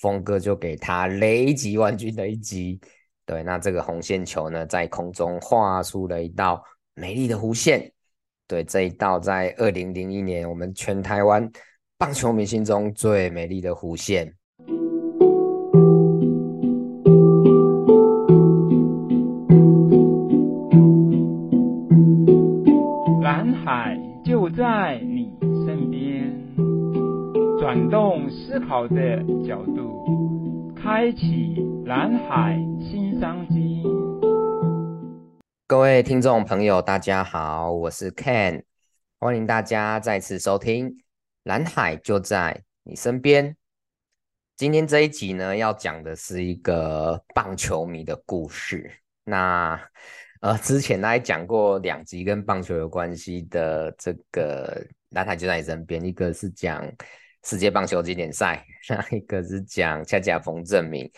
峰哥就给他雷击万钧的一击。对，那这个红线球呢，在空中画出了一道美丽的弧线。对，这一道在二零零一年我们全台湾棒球迷心中最美丽的弧线。蓝海就在你身边，转动思考的角度，开启蓝海新商机。各位听众朋友，大家好，我是 Ken，欢迎大家再次收听《蓝海就在你身边》。今天这一集呢，要讲的是一个棒球迷的故事。那呃，之前呢讲过两集跟棒球有关系的这个《蓝海就在你身边》，一个是讲世界棒球经典赛，那一个是讲恰恰冯正明。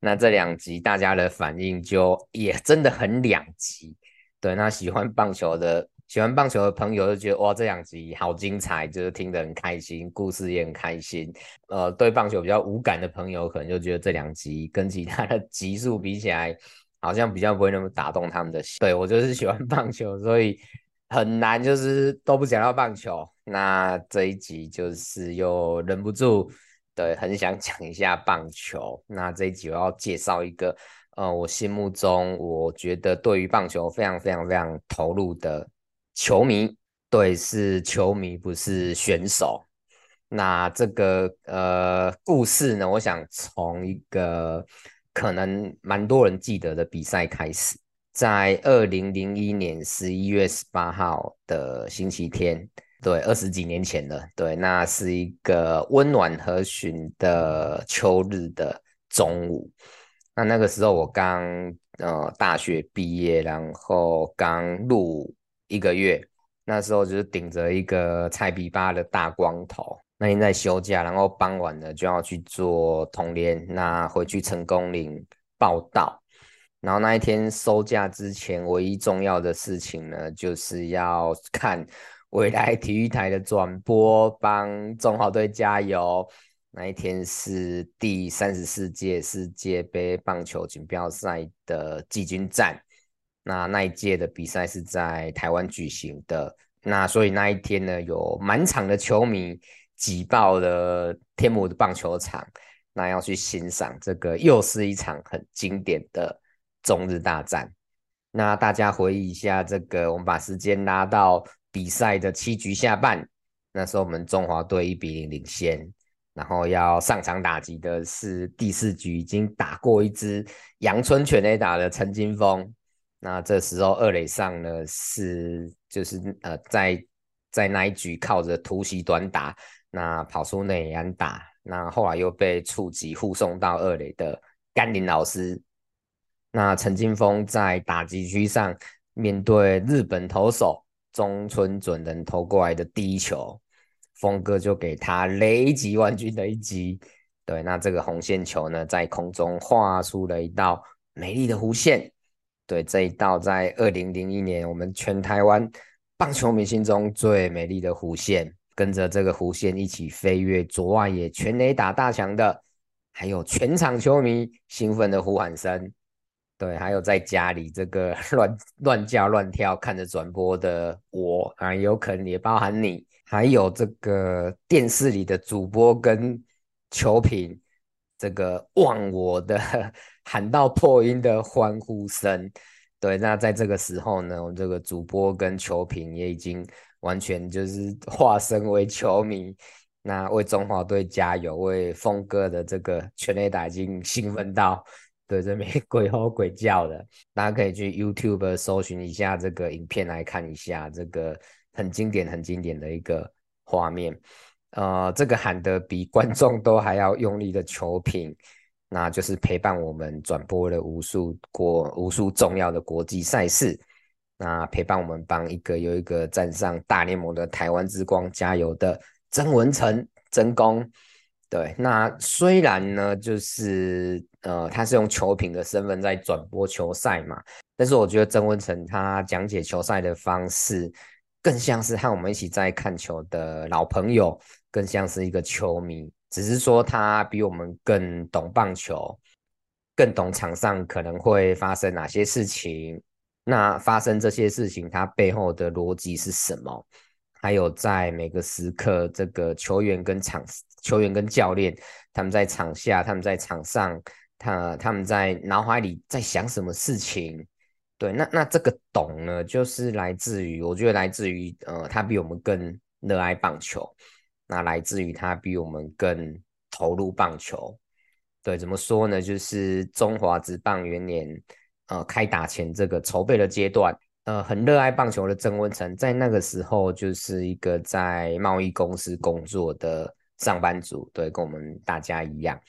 那这两集大家的反应就也真的很两极，对，那喜欢棒球的喜欢棒球的朋友就觉得哇，这两集好精彩，就是听得很开心，故事也很开心。呃，对棒球比较无感的朋友可能就觉得这两集跟其他的集数比起来，好像比较不会那么打动他们的心。对，我就是喜欢 棒球，所以很难就是都不讲到棒球。那这一集就是又忍不住。对，很想讲一下棒球。那这一集我要介绍一个，呃，我心目中我觉得对于棒球非常非常非常投入的球迷。对，是球迷，不是选手。那这个呃故事呢，我想从一个可能蛮多人记得的比赛开始，在二零零一年十一月十八号的星期天。对，二十几年前了。对，那是一个温暖和煦的秋日的中午。那那个时候我刚呃大学毕业，然后刚入一个月。那时候就是顶着一个菜逼巴的大光头。那天在休假，然后傍晚呢就要去做统联，那回去成功岭报到。然后那一天收假之前，唯一重要的事情呢，就是要 看。未来体育台的转播，帮中华队加油。那一天是第三十四届世界杯棒球锦标赛的季军战。那那一届的比赛是在台湾举行的。那所以那一天呢，有满场的球迷挤爆了天母的棒球场。那要去欣赏这个，又是一场很经典的中日大战。那大家回忆一下，这个我们把时间拉到。比赛的七局下半，那时候我们中华队一比零领先，然后要上场打击的是第四局已经打过一支阳春全垒打的陈金峰。那这时候二垒上呢是就是呃在在那一局靠着突袭短打，那跑出内安打，那后来又被触击护送到二垒的甘霖老师。那陈金锋在打击区上面对日本投手。中村准人投过来的第一球，峰哥就给他雷击 万钧的一击。对，那这个红线球呢，在空中画出了一道美丽的弧线。对，这一道在二零零一年我们全台湾棒球迷心中最美丽的弧线。跟着这个弧线一起飞跃左外野全垒打大墙的，还有全场球迷兴奋的呼喊声。对，还有在家里这个 乱乱叫乱跳看着转播的我啊，有可能也包含你，还有这个电视里的主播跟球评，这个忘我的喊到破音的欢呼声。对，那在这个时候呢，我们这个主播跟球评也已经完全就是 化身为球迷，那为中华队加油，为峰哥的这个全垒打已经兴奋到。对，这边 鬼吼鬼叫的，大家可以去 YouTube 搜寻一下这个影片来看一下，这个很经典、很经典的一个画面。呃，这个喊得比观众都还要用力的球评，那就是陪伴我们转播了无数国、无数重要的国际赛事，那陪伴我们帮一个又一个站上大联盟的台湾之光加油的曾文成、曾公。对，那虽然呢，就是呃，他是用球评的身份在转播球赛嘛，但是我觉得曾文成他讲解球赛的方式，更像是和我们一起在看球的老朋友，更像是一个球迷只是说他比我们更懂棒球，更懂场上可能会发生哪些事情。那发生这些事情，它背后的逻辑是什么？还有在每个时刻，这个球员跟场球员跟教练，他们在场下，他们在场上，他他们在脑海里在想什么事情？对，那那这个懂呢，就是来自于，我觉得来自于，呃，他比我们更热爱棒球，那来自于他比我们更投入棒球。对，怎么说呢？就是中华职棒元年。呃，开打前这个筹备的阶段，呃，很热爱棒球的曾文成，在那个时候就是一个在贸易公司工作的上班族，对，跟我们大家一样。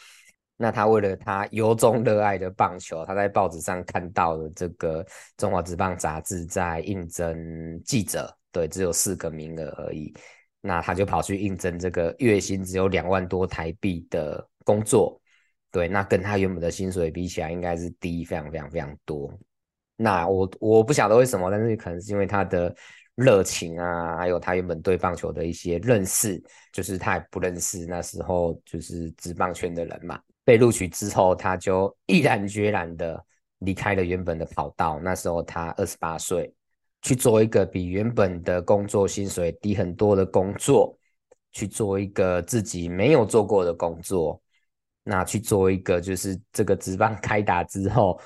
那他为了他由衷热爱的棒球，他在报纸上看到了这个《中华职棒杂志》在应征记者，对，只有四个名额而已。那他就跑去应征这个月薪只有两万多台币的工作。对，那跟他原本的薪水比起来，应该是低非常非常非常多。那我我不晓得为什么，但是可能是因为他的热情啊，还有他原本对棒球的一些认识，就是他也不认识那时候就是职棒圈的人嘛。被录取之后，他就毅然决然的离开了原本的跑道。那时候他二十八岁，去做一个比原本的工作薪水低很多的工作，去做一个自己没有做过的工作。那去做一个就是这个职棒开打之后，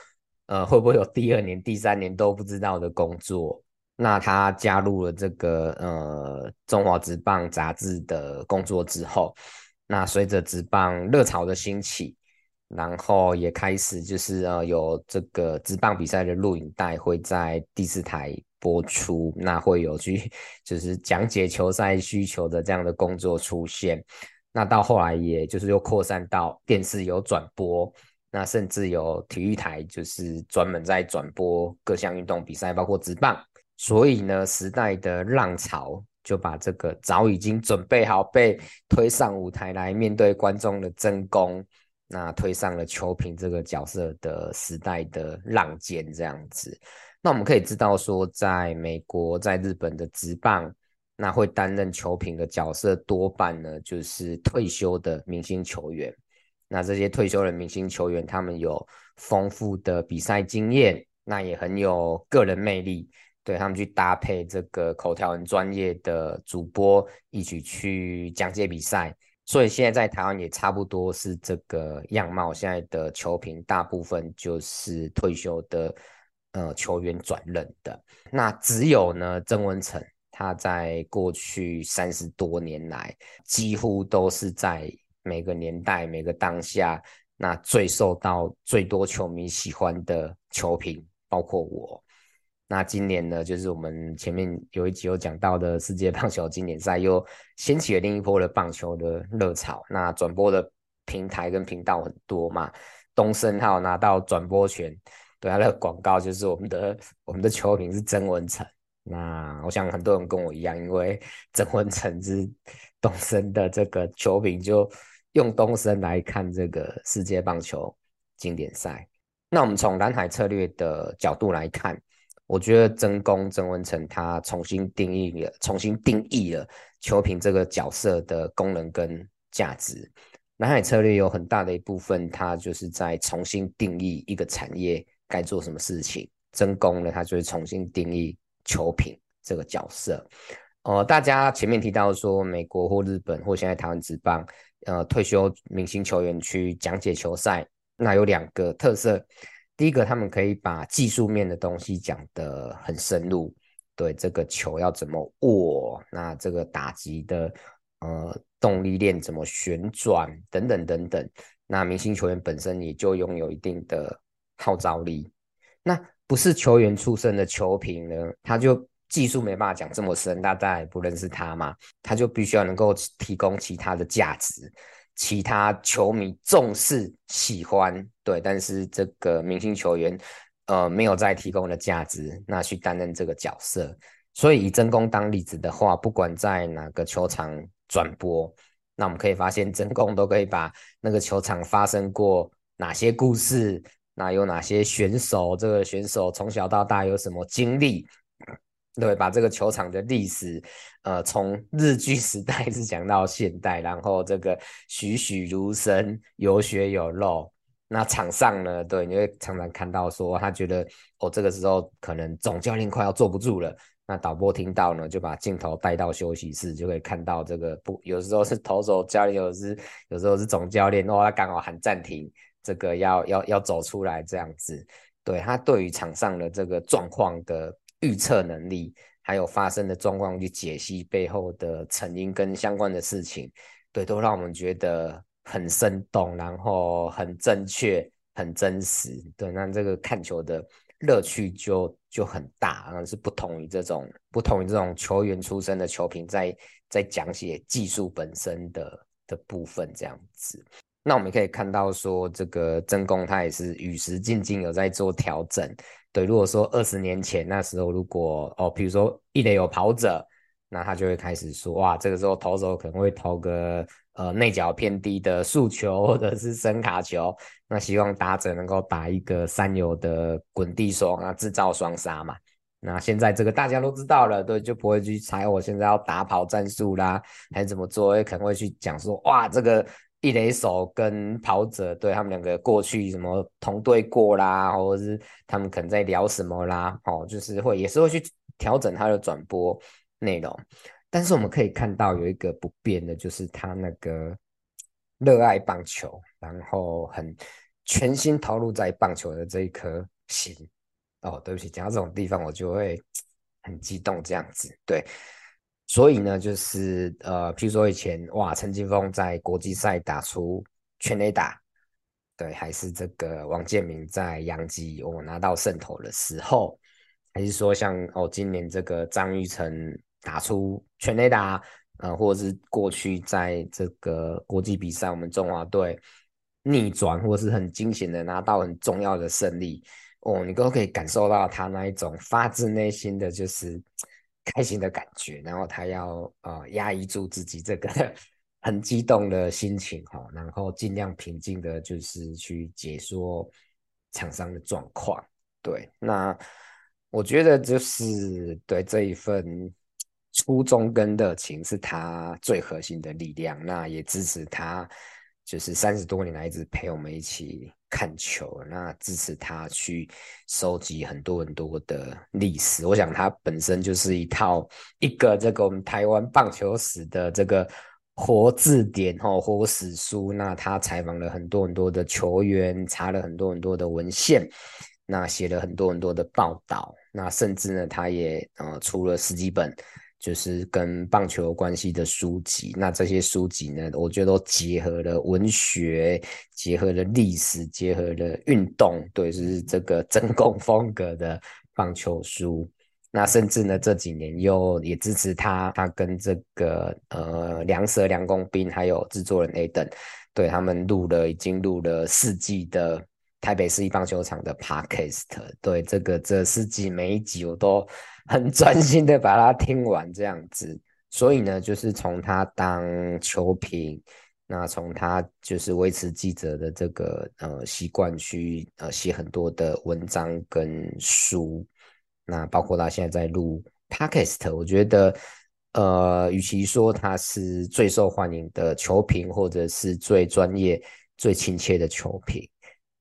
呃，会不会有第二年、第三年都不知道的工作？那他加入了这个呃中华职棒杂志的工作之后，那随着职棒热潮的兴起，然后也开始就是呃有这个职棒比赛的录影带会在第四台播出，那会有去就是讲解球赛需求的这样的工作出现。那到后来，也就是又扩散到电视有转播，那甚至有体育台，就是专门在转播各项运动比赛，包括职棒。所以呢，时代的浪潮就把这个早已经准备好被推上舞台来面对观众的真功，那推上了球评这个角色的时代的浪尖这样子。那我们可以知道说，在美国、在日本的职棒。那会担任球评的角色多半呢，就是退休的明星球员。那这些退休的明星球员，他们有丰富的比赛经验，那也很有个人魅力。对，他们去搭配这个口条很专业的主播，一起去讲解比赛。所以现在在台湾也差不多是这个样貌。现在的球评大部分就是退休的呃球员转任的。那只有呢曾文诚。他在过去三十多年来，几乎都是在每个年代、每个当下，那最受到最多球迷喜欢的球评，包括我。那今年呢，就是我们前面有一集有讲到的世界棒球经典赛，又掀起了另一波的棒球的热潮。那转播的平台跟频道很多嘛，东森还有拿到转播权，对他的广告就是我们的我们的球评是曾文诚。那我想很多人跟我一样，因为曾文诚是东森的这个球评，就用东森来看这个世界棒球经典赛。那我们从蓝海策略的角度来看，我觉得曾公曾文成他重新定义了，重新定义了球评这个角色的功能跟价值。南海策略有很大的一部分，它就是在重新定义一个产业该做什么事情。曾公呢，他就是重新定义。球评这个角色，呃，大家前面提到说，美国或日本或现在台湾职棒，呃，退休明星球员去讲解球赛，那有两个特色。第一个，他们可以把技术面的东西讲得很深入，对这个球要怎么握，那这个打击的呃动力链怎么旋转等等等等，那明星球员本身也就拥有一定的号召力。那不是球员出身的球评呢，他就技术没办法讲这么深，大家也不认识他嘛，他就必须要能够提供其他的价值，其他球迷重视喜欢，对，但是这个明星球员呃没有再提供的价值，那去担任这个角色。所以以曾公当例子的话，不管在哪个球场转播，那我们可以发现曾公都可以把那个球场发生过哪些故事。那有哪些选手？这个选手从小到大有什么经历？对，把这个球场的历史，呃，从日剧时代一直讲到现代，然后这个栩栩如生，有血有肉。那场上呢，对，你会常常看到说，他觉得哦，这个时候可能总教练快要坐不住了。那导播听到呢，就把镜头带到休息室，就可以看到这个不，有时候是投手教练，有时有时候是总教练，哦，他刚好喊暂停，这个要要要走出来这样子。对，他对于场上的这个状况的预测能力，还有发生的状况去解析背后的成因跟相关的事情，对，都让我们觉得很生动，然后很正确、很真实。对，那这个看球的乐趣就就很大，那是不同于这种不同于这种球员出身的球评在在讲解技术本身的的部分这样子。那我们可以看到说，这个真宫他也是与时进进有在做调整。对，如果说二十年前那时候，如果哦，比如说一垒有跑者，那他就会开始说，哇，这个时候投手可能会投个呃内角偏低的速球或者是伸卡球，那希望打者能够打一个三游的滚地双，那制造双杀嘛。那现在这个大家都知道了，对，就不会去猜我现在要打跑战术啦，还是怎么做，也可能会去讲说，哇，这个。一垒手跟跑者，对他们两个过去什么同队过啦，或者是他们可能在聊什么啦，哦，就是会也是会去调整他的转播内容。但是我们可以看到有一个不变的，就是他那个热爱棒球，然后很全心投入在棒球的这一颗心。哦，对不起，讲到这种地方我就会很激动，这样子，对。所以呢，就是呃，譬如说以前哇，陈金锋在国际赛打出全垒打，对，还是这个王建民在洋基我、拿到胜投的时候，还是说像哦，今年这个张玉成打出全垒打，呃，或者是过去在这个国际比赛，我们中华队逆转或是很惊险的拿到很重要的胜利，哦，你都可以感受到他那一种发自内心的就是。开心的感觉，然后他要呃压抑住自己这个很激动的心情哈，然后尽量平静的，就是去解说场上的状况。对，那我觉得就是对这一份初衷跟热情是他最核心的力量，那也支持他。就是三十多年来一直陪我们一起看球，那支持他去收集很多很多的历史。我想他本身就是一套一个这个我们台湾棒球史的这个活字典哦，活史书。那他采访了很多很多的球员，查了很多很多的文献，那写了很多很多的报道。那甚至呢，他也呃出了十几本。就是跟棒球有关系的书籍，那这些书籍呢，我觉得都结合了文学，结合了历史，结合了运动，对，就是这个 真宫风格的棒球书。那甚至呢，这几年又也支持他，他跟这个呃梁蛇梁公斌还有制作人 Adam，对他们录了已经录了四季的台北市一棒球场的 Podcast，对这个这四季每一集我都。很专心的把它听完这样子，所以呢，就是从他当球评，那从他就是维持记者的这个呃习惯去呃写很多的文章跟书，那包括他现在在录 Podcast，我觉得呃，与其说他是最受欢迎的球评，或者是最专业、最亲切的球评，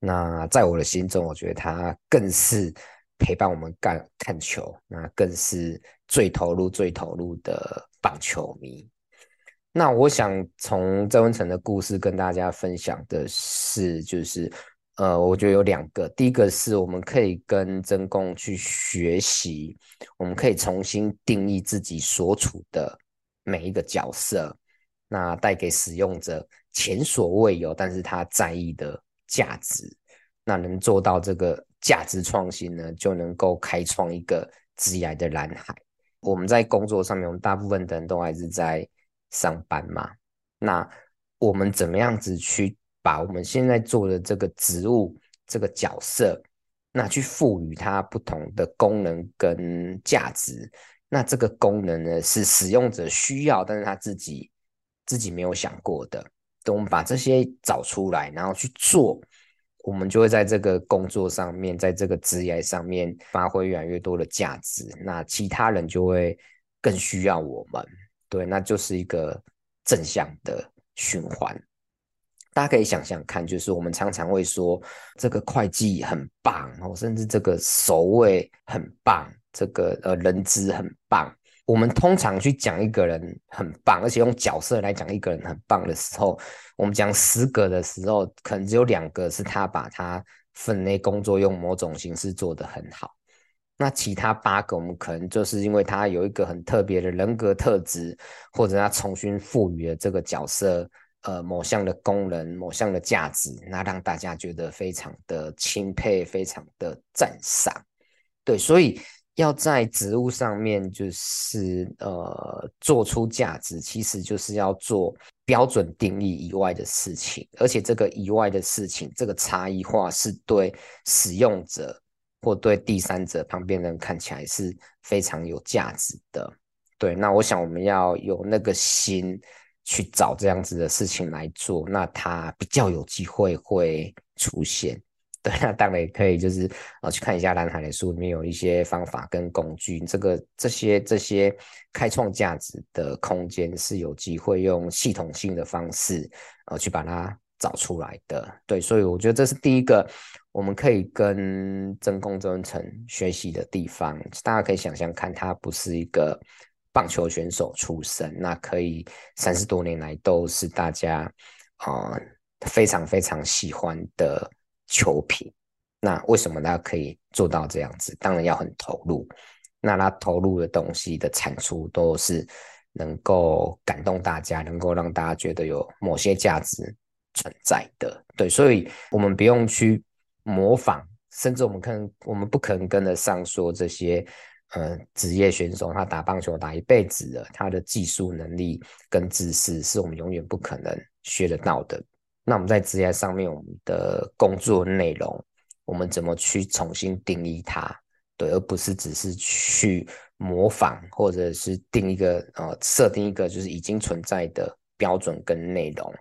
那在我的心中，我觉得他更是。陪伴我们干看球，那更是最投入、最投入的棒球迷。那我想从曾文诚的故事跟大家分享的是，就是呃，我觉得有两个。第一个是我们可以跟曾公去学习，我们可以重新定义自己所处的每一个角色，那带给使用者前所未有，但是他在意的价值，那能做到这个。价值创新呢，就能够开创一个职业的蓝海。我们在工作上面，我们大部分的人都还是在上班嘛。那我们怎么样子去把我们现在做的这个职务、这个角色，那去赋予它不同的功能跟价值？那这个功能呢，是使用者需要，但是他自己自己没有想过的。等我们把这些找出来，然后去做。我们就会在这个工作上面，在这个职业上面发挥越来越多的价值，那其他人就会更需要我们，对，那就是一个正向的循环。大家可以想想看，就是我们常常会说这个会计很棒，哦，甚至这个守卫很棒，这个呃人资很棒。我们通常去讲一个人很棒，而且用角色来讲一个人很棒的时候，我们讲十个的时候，可能只有两个是他把他分内工作用某种形式做得很好。那其他八个，我们可能就是因为他有一个很特别的人格特质，或者他重新赋予了这个角色呃某项的功能、某项的价值，那让大家觉得非常的钦佩、非常的赞赏。对，所以。要在职务上面，就是呃做出价值，其实就是要做标准定义以外的事情，而且这个以外的事情，这个差异化是对使用者或对第三者旁边人看起来是非常有价值的。对，那我想我们要有那个心去找这样子的事情来做，那它比较有机会会出现。对，那当然也可以，就是呃去看一下蓝海的书里面有一些方法跟工具，这个这些这些开创价值的空间是有机会用系统性的方式呃去把它找出来的。对，所以我觉得这是第一个我们可以跟真宫曾文成学习的地方。大家可以想象看，他不是一个棒球选手出身，那可以三十多年来都是大家啊、非常非常喜欢的。球品，那为什么他可以做到这样子？当然要很投入。那他投入的东西的产出都是能够感动大家，能够让大家觉得有某些价值存在的。对，所以我们不用去模仿，甚至我们可能我们不可能跟得上说这些呃职业选手，他打棒球打一辈子了，他的技术能力跟知识是我们永远不可能学得到的。那我们在职业上面，我们的工作内容，我们怎么去重新定义它？对，而不是只是去模仿，或者是定一个呃，设定一个就是已经存在的标准跟内容。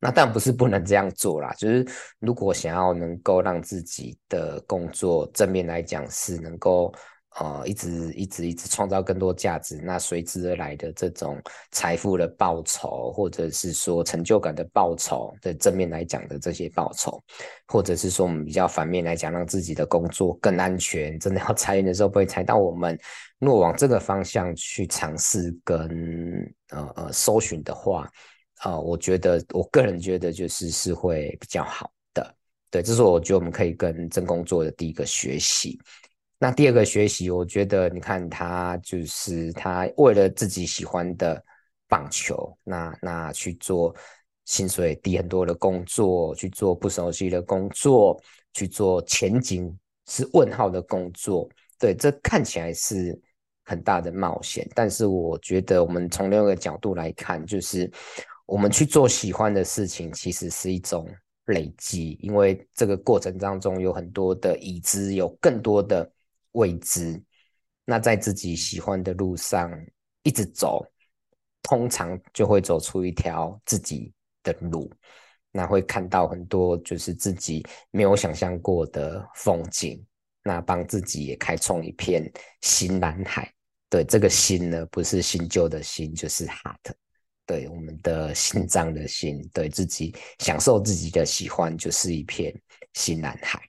那但不是不能这样做啦，就是如果想要能够让自己的工作正面来讲是能够。呃，一直一直一直创造更多价值，那随之而来的这种财富的报酬，或者是说成就感的报酬，在正面来讲的这些报酬，或者是说我们比较反面来讲，让自己的工作更安全，真的要裁员的时候不会裁到我们。若往这个方向去尝试跟呃呃搜寻的话，呃，我觉得我个人觉得就是是会比较好的。对，这是我觉得我们可以跟真工作的第一个学习。那第二个学习，我觉得你看他就是他为了自己喜欢的棒球，那那去做薪水低很多的工作，去做不熟悉的工作，去做前景是问号的工作，对，这看起来是很大的冒险。但是我觉得我们从另一个角度来看，就是我们去做喜欢的事情，其实是一种累积，因为这个过程当中有很多的已知，有更多的。未知，那在自己喜欢的路上一直走，通常就会走出一条自己的路，那会看到很多就是自己没有想象过的风景，那帮自己也开创一片新蓝海。对，这个新呢，不是新旧的新，就是 heart，对，我们的心脏的心，对自己享受自己的喜欢，就是一片新蓝海。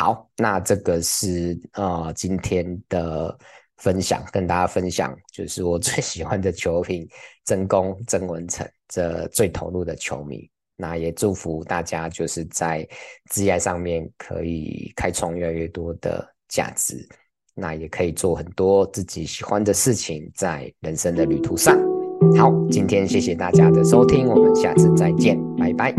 好，那这个是呃今天的分享，跟大家分享，就是我最喜欢的球评真宫曾文成，这最投入的球迷。那也祝福大家，就是在职业上面可以开创越来越多的价值，那也可以做很多自己喜欢的事情，在人生的旅途上。好，今天谢谢大家的收听，我们下次再见，拜拜。